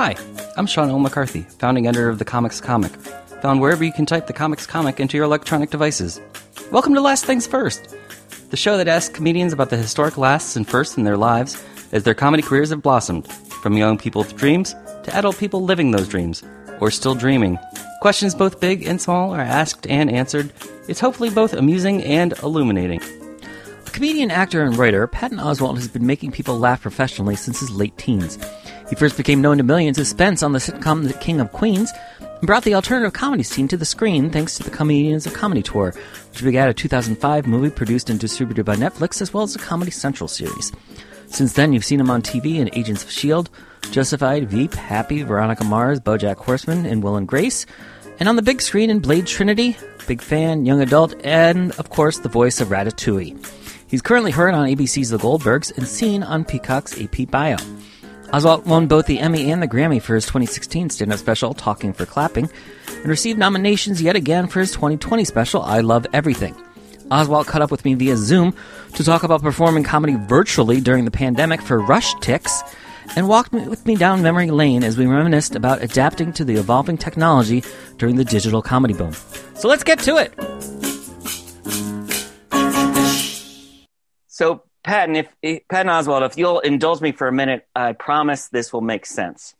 Hi, I'm Sean L. McCarthy, founding editor of The Comics Comic, found wherever you can type The Comics Comic into your electronic devices. Welcome to Last Things First, the show that asks comedians about the historic lasts and firsts in their lives as their comedy careers have blossomed, from young people with dreams to adult people living those dreams, or still dreaming. Questions both big and small are asked and answered. It's hopefully both amusing and illuminating. A comedian, actor, and writer, Patton Oswalt has been making people laugh professionally since his late teens. He first became known to millions as Spence on the sitcom The King of Queens, and brought the alternative comedy scene to the screen thanks to the Comedians of Comedy Tour, which began a 2005 movie produced and distributed by Netflix, as well as a Comedy Central series. Since then, you've seen him on TV in Agents of S.H.I.E.L.D., Justified, Veep, Happy, Veronica Mars, Bojack Horseman, and Will and Grace, and on the big screen in Blade Trinity, Big Fan, Young Adult, and, of course, the voice of Ratatouille. He's currently heard on ABC's The Goldbergs and seen on Peacock's AP Bio. Oswalt won both the Emmy and the Grammy for his 2016 stand-up special, Talking for Clapping, and received nominations yet again for his 2020 special, I Love Everything. Oswalt caught up with me via Zoom to talk about performing comedy virtually during the pandemic for RushTix, and walked with me down memory lane as we reminisced about adapting to the evolving technology during the digital comedy boom. So let's get to it! So, Patton, if, if Patton Oswalt, if you'll indulge me for a minute, I promise this will make sense.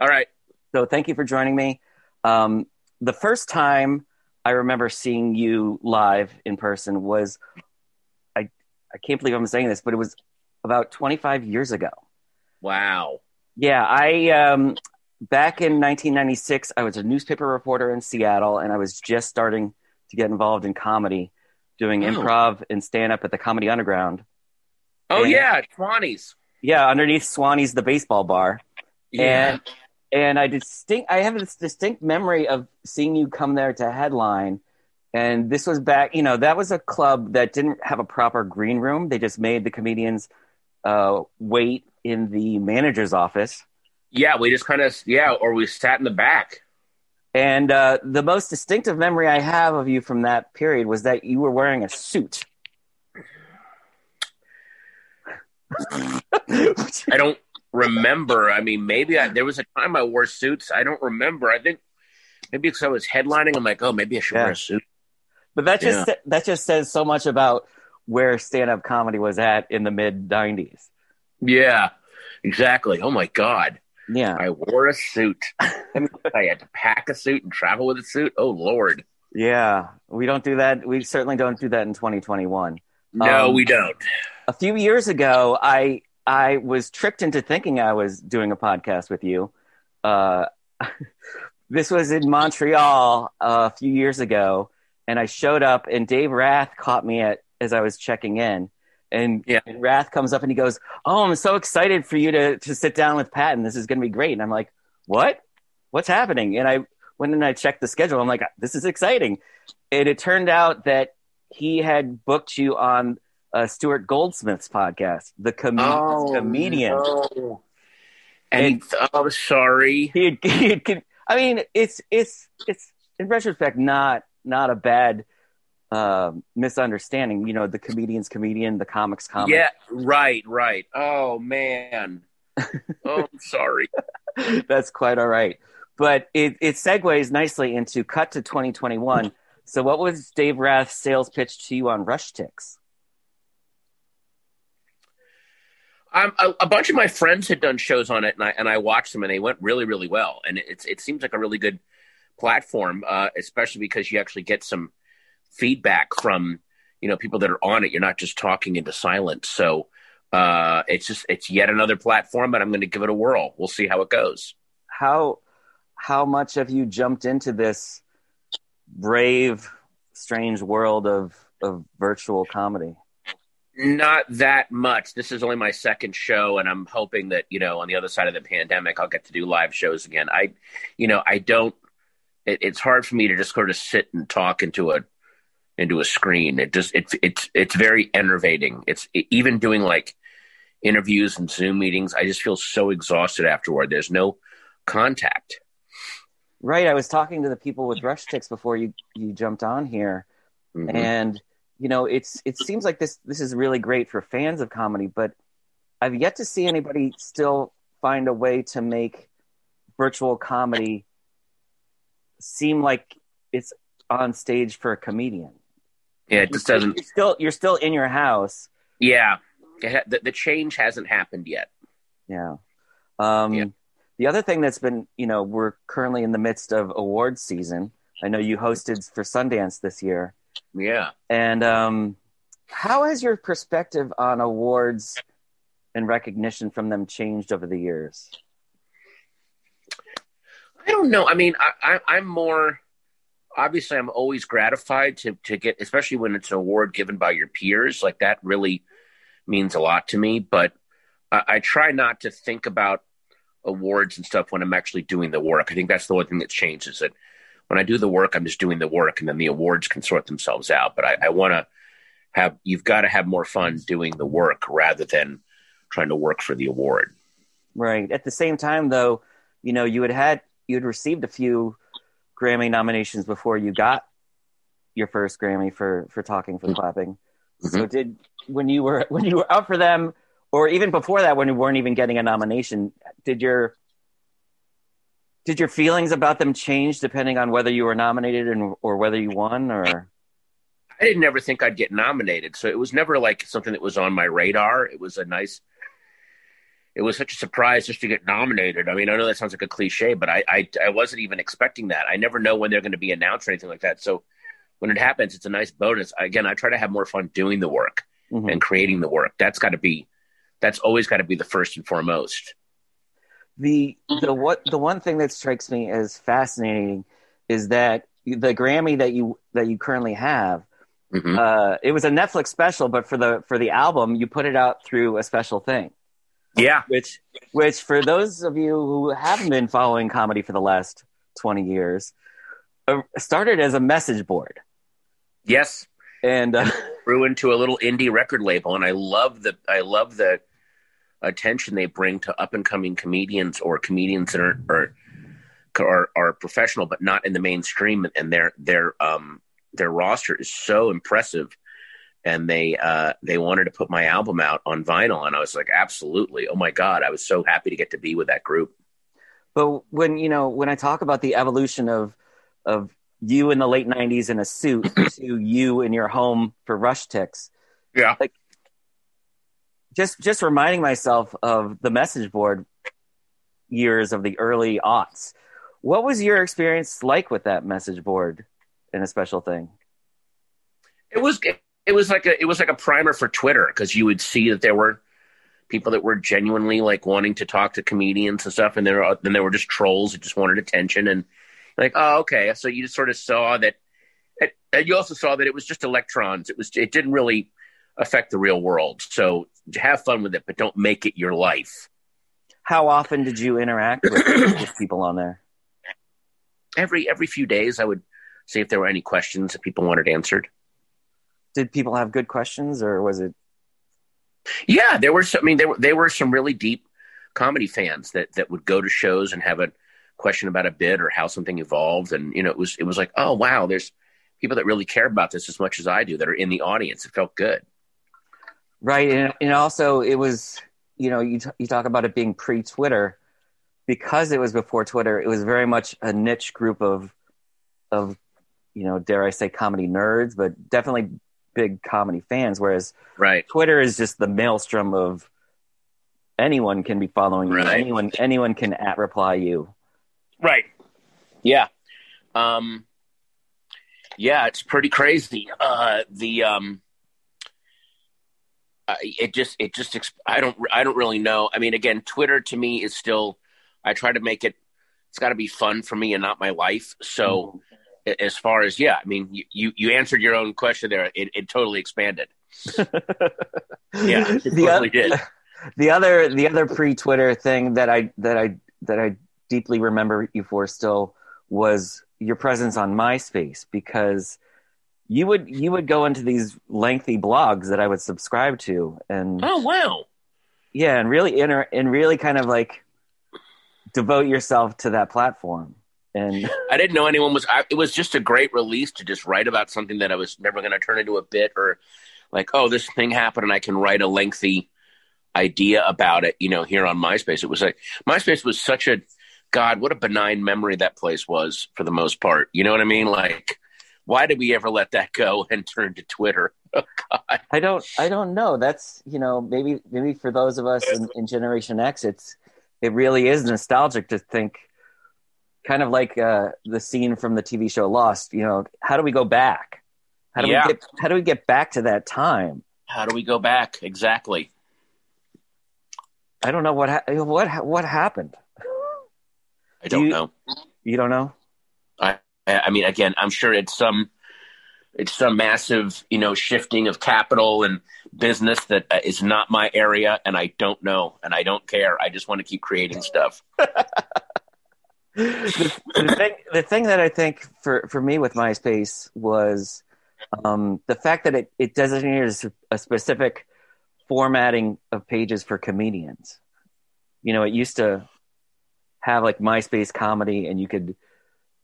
All right. So, thank you for joining me. Um, the first time I remember seeing you live in person was I I can't believe I'm saying this, but it was about 25 years ago. Wow. Yeah, I um, back in 1996, I was a newspaper reporter in Seattle, and I was just starting to get involved in comedy, doing Oh. improv and stand up at the Comedy Underground. Oh And- yeah, Swannies. Yeah, underneath Swannies, the baseball bar. Yeah. And and I distinct I have this distinct memory of seeing you come there to headline. And this was back, you know, that was a club that didn't have a proper green room. They just made the comedians uh, wait in the manager's office. yeah, we just kind of yeah, or we sat in the back. And uh, the most distinctive memory I have of you from that period was that you were wearing a suit. I don't remember. I mean, maybe I, there was a time I wore suits. I don't remember. I think maybe because I was headlining, I'm like, oh, maybe I should Yeah. wear a suit. But that just Yeah. that just says so much about where stand-up comedy was at in the mid '90s. Yeah, exactly. Oh my god, Yeah, I wore a suit. I, I had to pack a suit and travel with a suit. Oh lord, yeah. We don't do that. We certainly don't do that in 2021. No, Um, we don't. A few years ago, I I was tricked into thinking I was doing a podcast with you. Uh, this was in Montreal uh, a few years ago, and I showed up, and Dave Rath caught me at as I was checking in. And, Yeah. and Rath comes up and he goes, "Oh, I'm so excited for you to to sit down with Patton. This is going to be great." And I'm like, "What? What's happening?" And I went and I checked the schedule. I'm like, "This is exciting." And it turned out that he had booked you on uh, Stuart Goldsmith's podcast, the Com- Oh, comedian. no. And he, oh, sorry. He, he I mean, it's it's it's in retrospect not not a bad um misunderstanding. You know, the comedian's comedian, the comics comic. Yeah, right, right. Oh man. oh, I'm sorry. That's quite all right. But it, it segues nicely into cut to 2021. So, what was Dave Rath's sales pitch to you on RushTix? Um, a, a bunch of my friends had done shows on it, and I and I watched them, and they went really, really well. And it's it seems like a really good platform, uh, especially because you actually get some feedback from you know people that are on it. You're not just talking into silence. So uh, it's just it's yet another platform, and I'm going to give it a whirl. We'll see how it goes. How how much have you jumped into this brave, strange world of of virtual comedy? Not that much. This is only my second show, and I'm hoping that you know, on the other side of the pandemic, I'll get to do live shows again. I, you know, I don't. It, it's hard for me to just sort of sit and talk into a into a screen. It just it's it's it's very enervating. It's even doing like interviews and Zoom meetings. I just feel so exhausted afterward. There's no contact. Right. I was talking to the people with RushTix before you you jumped on here, Mhm. and you know it's it seems like this this is really great for fans of comedy but i've yet to see anybody still find a way to make virtual comedy seem like it's on stage for a comedian. Yeah, it just doesn't. You're still you're still in your house. Yeah, the, the change hasn't happened yet. Yeah. Um, Yeah. The other thing that's been, you know, we're currently in the midst of awards season. I know you hosted for Sundance this year, Yeah. and um, how has your perspective on awards and recognition from them changed over the years? I don't know. I mean, I, I, I'm more obviously. I'm always gratified to to get, especially when it's an award given by your peers. Like that really means a lot to me. But I, I try not to think about awards and stuff when I'm actually doing the work. I think that's the one thing that changes is that when I do the work, I'm just doing the work, and then the awards can sort themselves out. But I, I want to have you've got to have more fun doing the work rather than trying to work for the award. Right. At the same time, though, you know, you had had you had received a few Grammy nominations before you got your first Grammy for for talking for clapping. Mm-hmm. So did when you were when you were up for them, or even before that, when you weren't even getting a nomination, did your did your feelings about them change depending on whether you were nominated and or whether you won or I didn't ever think I'd get nominated, so it was never like something that was on my radar. It was a nice. It was such a surprise just to get nominated. I mean, I know that sounds like a cliche, but I I, I wasn't even expecting that. I never know when they're going to be announced or anything like that. So when it happens, it's a nice bonus. Again, I try to have more fun doing the work Mhm. and creating the work. That's got to be. That's always got to be the first and foremost. the the what the one thing that strikes me as fascinating is that the Grammy that you that you currently have Mhm. uh, it was a Netflix special, but for the for the album, you put it out through a special thing, Yeah, which which for those of you who haven't been following comedy for the last twenty years, uh, started as a message board, yes. and uh, grew into a little indie record label, and I love the I love the attention they bring to up and coming comedians or comedians that are are, are are professional but not in the mainstream, and their their um their roster is so impressive. And they uh, they wanted to put my album out on vinyl, and I was like, absolutely! Oh my god, I was so happy to get to be with that group. but when you know when I talk about the evolution of of you in the late '90s in a suit to you in your home for RushTix, Yeah, just just reminding myself of the message board years of the early aughts. What was your experience like with that message board in a special thing? it was it was like a it was like a primer for Twitter because you would see that there were people that were genuinely like wanting to talk to comedians and stuff, and there then there were just trolls that just wanted attention and like oh okay, so you just sort of saw that, and you also saw that it was just electrons. It was it didn't really affect the real world. So have fun with it, but don't make it your life. How often did you interact with, with people on there? Every every few days, I would see if there were any questions that people wanted answered. Did people have good questions, or was it? Yeah, there were some. I mean, there were there were some really deep comedy fans that that would go to shows and have a question about a bit or how something evolved, and you know, it was it was like, oh wow, there's people that really care about this as much as I do that are in the audience. It felt good. Right, and, and also it was, you know, you t- you talk about it being pre-Twitter, because it was before Twitter. It was very much a niche group of, of, you know, dare I say, comedy nerds, but definitely big comedy fans. Whereas Right. Twitter is just the maelstrom of anyone can be following you. Anyone anyone can at reply you. Right. Yeah. Um. Yeah, it's pretty crazy. Uh, the um. Uh, it just it just exp- I don't I don't really know. I mean, again, Twitter to me is still. I try to make it. It's got to be fun for me and not my life. So, a- as far as yeah, I mean, you you, you answered your own question there. It, it totally expanded. Yeah, it the, totally did. the other the other pre-Twitter thing that I that I that I deeply remember you for still was your presence on MySpace because you would you would go into these lengthy blogs that I would subscribe to and Oh wow. yeah and really inter and really kind of like devote yourself to that platform and I didn't know anyone was. I, it was just a great release to just write about something that I was never going to turn into a bit or like, oh, this thing happened and I can write a lengthy idea about it. You know, here on MySpace, it was like MySpace was such a God, what a benign memory that place was for the most part. You know what I mean? Like, why did we ever let that go and turn to Twitter? Oh, God. I don't I don't know. That's you know maybe maybe for those of us in, in Generation X, it's it really is nostalgic to think, kind of like uh, the scene from the TV show Lost. You know, how do we go back? How do Yeah. we get how do we get back to that time? How do we go back? Exactly. I don't know what ha- what what happened. I Do don't you- know. You don't know? I, I mean, again, I'm sure it's some, it's some massive, you know, shifting of capital and business that uh, not my area, and I don't know, and I don't care. I just want to keep creating stuff. the, the thing the thing that I think for for me with MySpace was um, the fact that it it designated a specific formatting of pages for comedians. You know, it used to have like MySpace comedy, and you could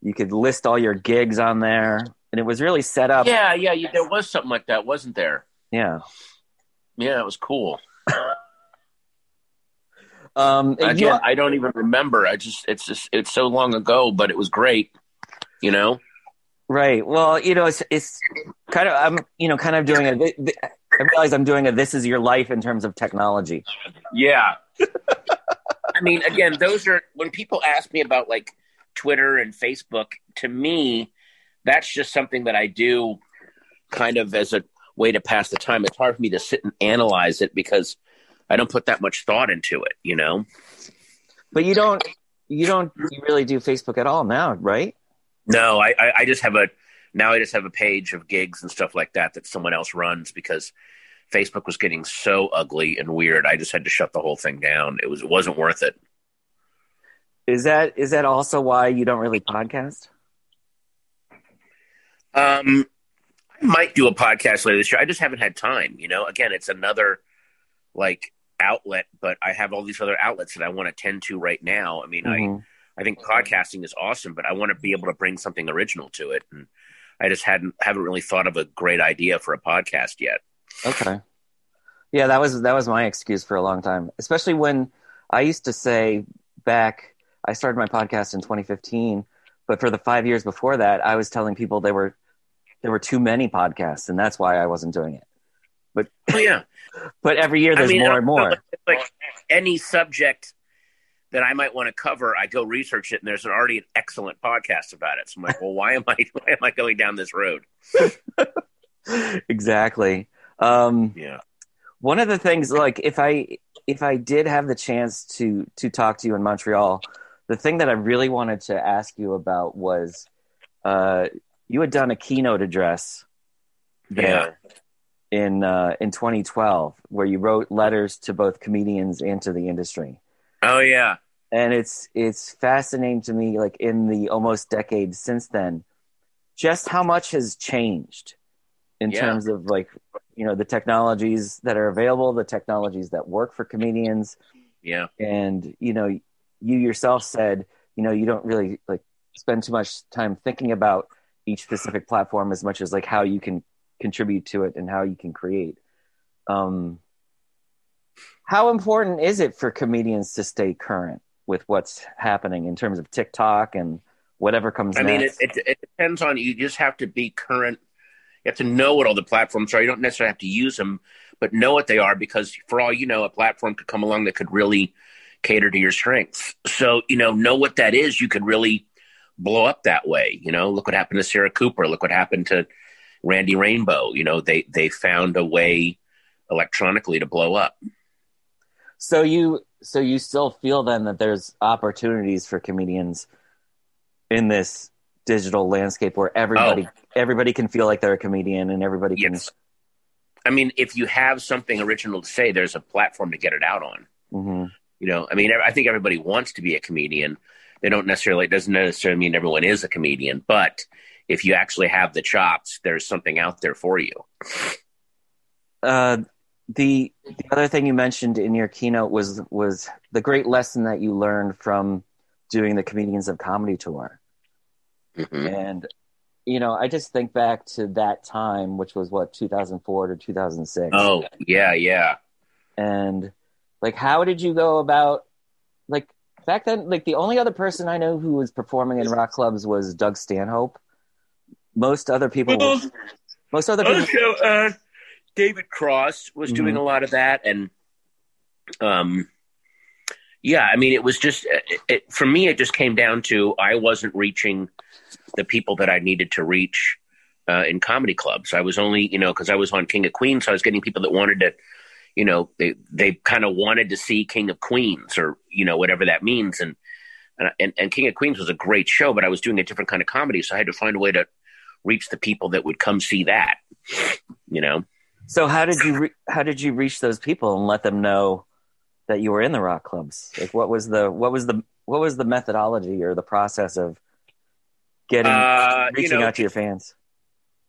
you could list all your gigs on there, and it was really set up. Yeah, yeah, you, there was something like that, wasn't there? Yeah. Yeah, it was cool. Um, Again, you- I don't even remember. I just, it's just, it's so long ago, but it was great. You know? Right. Well, you know, it's it's kind of I'm you know kind of doing a. I realize I'm doing a. This is your life in terms of technology. Yeah. I mean, again, those are when people ask me about like Twitter and Facebook, to me, that's just something that I do kind of as a way to pass the time. It's hard for me to sit and analyze it because I don't put that much thought into it, you know? But you don't you don't you really do Facebook at all now, right? No, I, I, I just have a now I just have a page of gigs and stuff like that that someone else runs because Facebook was getting so ugly and weird. I just had to shut the whole thing down. It was it wasn't worth it. Is that is that also why you don't really podcast? Um, I might do a podcast later this year. I just haven't had time. You know, again, it's another like outlet, but I have all these other outlets that I want to tend to right now. I mean, Mhm. I I think podcasting is awesome, but I want to be able to bring something original to it, and I just hadn't haven't really thought of a great idea for a podcast yet. Okay. Yeah, that was that was my excuse for a long time, especially when I used to say back. I started my podcast in 2015, but for the five years before that, I was telling people there were there were too many podcasts, and that's why I wasn't doing it. Oh yeah, But every year, there's I mean, more and more. like any subject that I might want to cover, I go research it, and there's already an excellent podcast about it. So I'm like, well, why am I why am I going down this road? exactly. Um, Yeah. one of the things, like if I if I did have the chance to to talk to you in Montreal, the thing that I really wanted to ask you about was uh, you had done a keynote address there in uh, in 2012 where you wrote letters to both comedians and to the industry. Oh yeah. and it's it's fascinating to me like in the almost decade since then just how much has changed in Yeah. terms of like you know the technologies that are available the technologies that work for comedians Yeah. and you know you yourself said you know you don't really like spend too much time thinking about each specific platform as much as like how you can contribute to it and how you can create um how important is it for comedians to stay current with what's happening in terms of TikTok and whatever comes I mean, it, it, it depends on you. Just have to be current. You have to know what all the platforms are. You don't necessarily have to use them, but know what they are because, for all you know, a platform could come along that could really cater to your strengths. So, you know, know what that is. You could really blow up that way. You know, look what happened to Sarah Cooper. Look what happened to Randy Rainbow. You know, they they found a way electronically to blow up. so you so you still feel then that there's opportunities for comedians in this digital landscape where everybody everybody can feel like they're a comedian and everybody can Yes. I mean, if you have something original to say, there's a platform to get it out on. Mhm. You know, I mean, I think everybody wants to be a comedian. They don't necessarily, it doesn't necessarily mean everyone is a comedian, but if you actually have the chops, there's something out there for you. uh, the the other thing you mentioned in your keynote was was the great lesson that you learned from doing the comedians of comedy tour Mhm. and you know i just think back to that time which was what 2004 to 2006 Oh, yeah, yeah. and like how did you go about like back then, like the only other person I know who was performing in rock clubs was Doug Stanhope. Most other people, Well, most other people, Also, uh, David Cross was doing Mhm. a lot of that, and um, yeah, I mean, it was just it, it, for me. It just came down to I wasn't reaching the people that I needed to reach uh, in comedy clubs. I was only, you know, because I was on King of Queens, so I was getting people that wanted to, you know, they they kind of wanted to see King of Queens or you know whatever that means, and. And, and King of Queens was a great show, but I was doing a different kind of comedy, so I had to find a way to reach the people that would come see that. You know, So how did you re- how did you reach those people and let them know that you were in the rock clubs? Like what was the what was the what was the methodology or the process of getting Uh, you reaching know, out to your fans?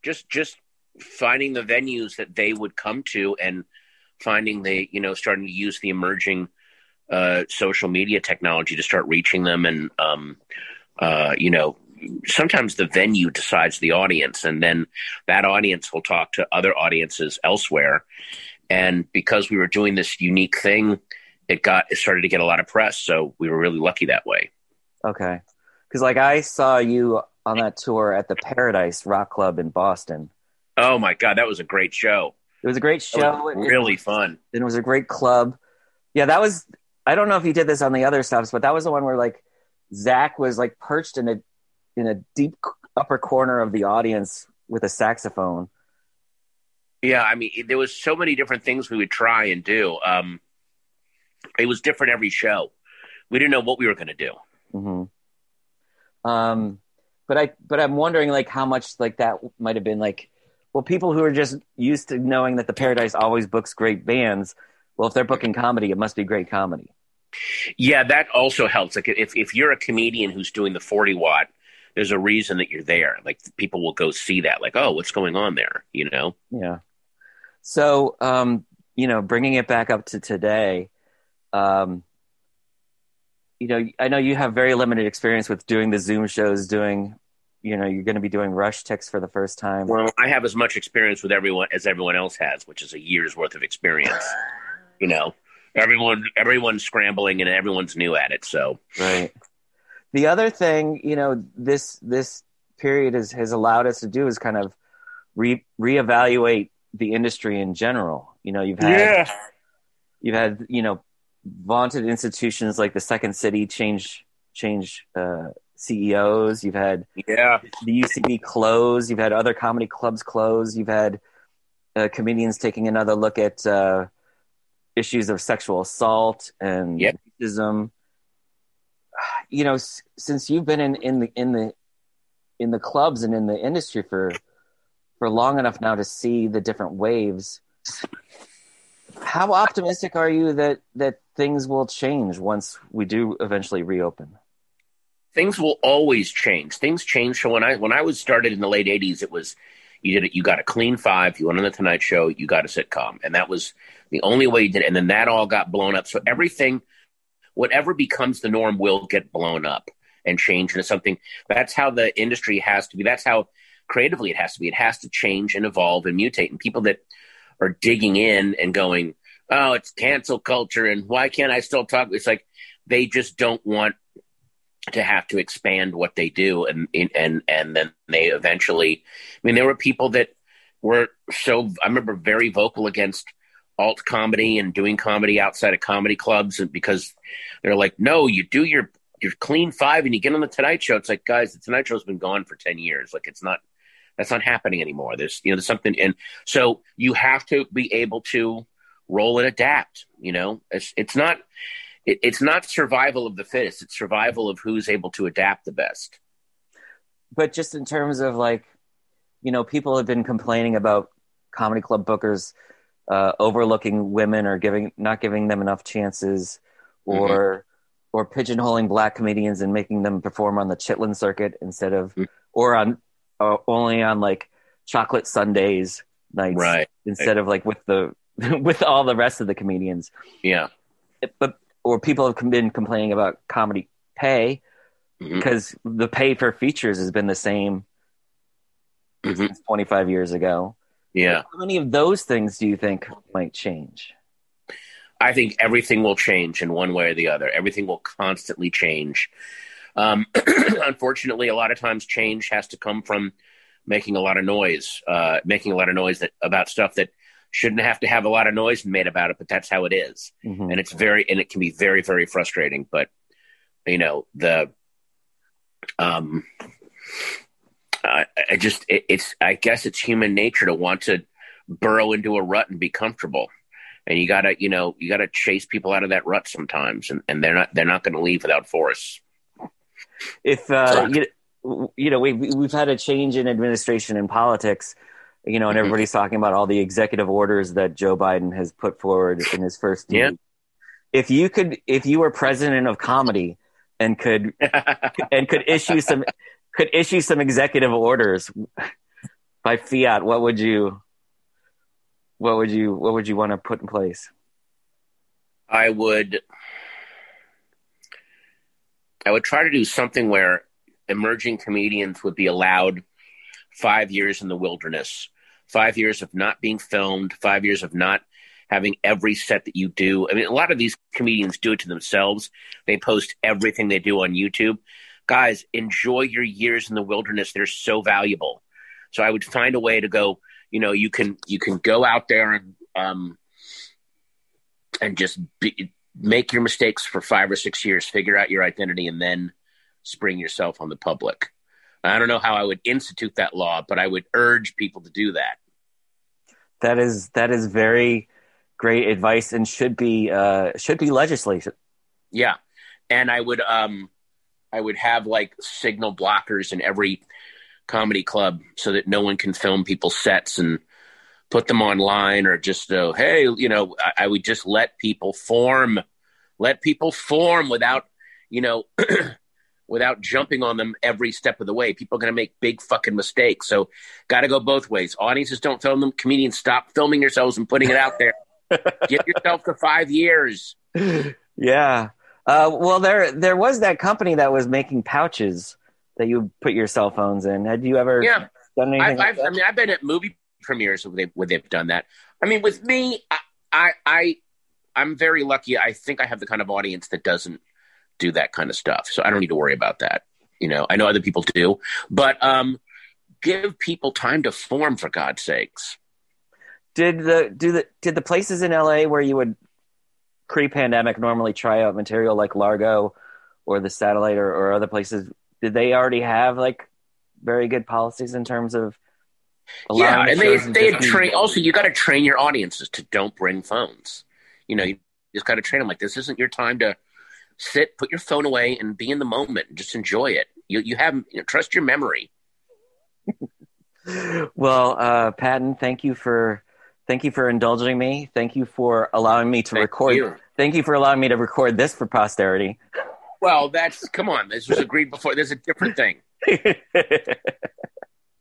just just finding the venues that they would come to and finding the you know starting to use the emerging uh, social media technology to start reaching them and um, uh, you know sometimes the venue decides the audience and then that audience will talk to other audiences elsewhere. And because we were doing this unique thing it got it started to get a lot of press. So we were really lucky that way. Okay, because like I saw you on that tour at the Paradise Rock Club in Boston. oh my god that was a great show It was a great show. was It- really fun and it was a great club. Yeah, that was. I don't know if you did this on the other stops, but that was the one where like Zach was like perched in a in a deep upper corner of the audience with a saxophone. Yeah, I mean, there was so many different things we would try and do. Um, it was different every show. We didn't know what we were going to do. hmm Um, but I but I'm wondering like how much like that might have been like. Well, people who are just used to knowing that the Paradise always books great bands. Well, if they're booking comedy, it must be great comedy. Yeah, that also helps. Like if if you're a comedian who's doing the forty watt, there's a reason that you're there. Like people will go see that. Like, oh, what's going on there? You know? Yeah. So, um, you know, bringing it back up to today, um, you know, I know you have very limited experience with doing the Zoom shows, doing, you know, you're going to be doing RushTix for the first time. Well, I have as much experience with everyone as everyone else has, which is a year's worth of experience. you know, everyone everyone's scrambling and everyone's new at it. So Right. The other thing, you know, this this period has has allowed us to do is kind of re reevaluate the industry in general. You know, you've had yeah. you've had you know vaunted institutions like the Second City change change uh, CEOs. You've had yeah, the UCB close. You've had other comedy clubs close. You've had uh, comedians taking another look at uh, issues of sexual assault and Yep. racism. You know, s- since you've been in, in the in the in the clubs and in the industry for for long enough now to see the different waves, how optimistic are you that that things will change once we do eventually reopen? Things will always change. Things change. So when I when I was started in the late '80s, it was you did it. You got a clean five. You went on the Tonight Show. You got a sitcom, and that was the only way you did. it. And then that all got blown up. So everything, whatever becomes the norm, will get blown up and change into something. That's how the industry has to be. That's how creatively it has to be. It has to change and evolve and mutate. And people that are digging in and going, "Oh, it's cancel culture," and why can't I still talk? It's like they just don't want to have to expand what they do and and and then they eventually I mean there were people that were so I remember very vocal against alt comedy and doing comedy outside of comedy clubs and because they're like no you do your your clean five and you get on the tonight show. It's like guys the tonight show's been gone for 10 years. Like it's not that's not happening anymore. There's you know there's something and so you have to be able to roll and adapt you know? It's it's not it, it's not survival of the fittest. It's survival of who's able to adapt the best. but just in terms of like you know people have been complaining about comedy club bookers uh, overlooking women or giving not giving them enough chances or or pigeonholing black comedians and making them perform on the chitlin circuit instead of Mhm. or on uh, only on like chocolate sundays nights Right. instead of like with the with all the rest of the comedians Yeah. but or people have been complaining about comedy pay Mhm. because the pay for features has been the same Mhm. since 25 years ago. Yeah. How many of those things do you think might change? I think everything will change in one way or the other. Everything will constantly change. Um, unfortunately, a lot of times change has to come from making a lot of noise, uh, making a lot of noise that about stuff that shouldn't have to have a lot of noise made about it, but that's how it is. Mm-hmm. and it's very and it can be very very frustrating. But you know the um, I, I just it, it's I guess it's human nature to want to burrow into a rut and be comfortable and you gotta you know you gotta chase people out of that rut sometimes and, and they're not they're not going to leave without force if uh, you, you know we we've had a change in administration in politics you know and mm-hmm. everybody's talking about all the executive orders that joe biden has put forward in his first yeah. if you could if you were president of comedy and could and could issue some could issue some executive orders by fiat what would you what would you what would you want to put in place? I would I would try to do something where emerging comedians would be allowed five years in the wilderness, five years of not being filmed, five years of not having every set that you do. I mean, a lot of these comedians do it to themselves. They post everything they do on YouTube. Guys, enjoy your years in the wilderness. They're so valuable. So I would find a way to go you know you can you can go out there and um, and just be, make your mistakes for five or six years, figure out your identity, and then spring yourself on the public. I don't know how I would institute that law, but I would urge people to do that. That is that is very great advice and should be uh, should be legislation. Yeah, and I would um, I would have like signal blockers in every comedy club so that no one can film people's sets and put them online or just uh, hey you know I, I, would just let people form let people form without you know without jumping on them every step of the way people are going to make big fucking mistakes so got to go both ways audiences don't film them comedians stop filming yourselves and putting it out there give yourself to five years yeah uh, well there there was that company that was making pouches that you put your cell phones in. Had you ever yeah. done anything? I've, like I've, I mean, I've been at movie premieres where they've, where they've done that. I mean, with me, I, I, I, I'm very lucky. I think I have the kind of audience that doesn't do that kind of stuff, so I don't need to worry about that. You know, I know other people do, but um, give people time to form, for God's sakes. Did the do the did the places in LA where you would pre-pandemic normally try out material like Largo or the Satellite or, or other places did they already have like very good policies in terms of yeah and they they train also you got to train your audiences to don't bring phones you know you just got to train them like this isn't your time to sit put your phone away and be in the moment and just enjoy it you you have you know, trust your memory well uh patton thank you for thank you for indulging me thank you for allowing me to thank record you. thank you for allowing me to record this for posterity well, that's come on. This was agreed before. There's a different thing.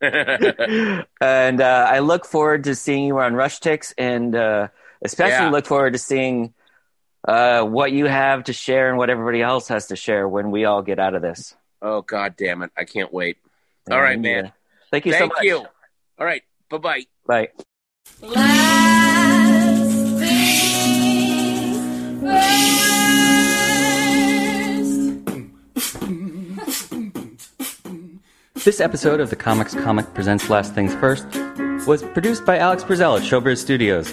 and uh, I look forward to seeing you on RushTix, and uh, especially yeah. look forward to seeing uh, what you have to share and what everybody else has to share when we all get out of this. Oh God damn it! I can't wait. And, all right, man. thank you thank so much. you. All right. Bye-bye. Bye. This episode of the Comics Comic Presents Last Things First was produced by Alex Brazell at Showbiz Studios.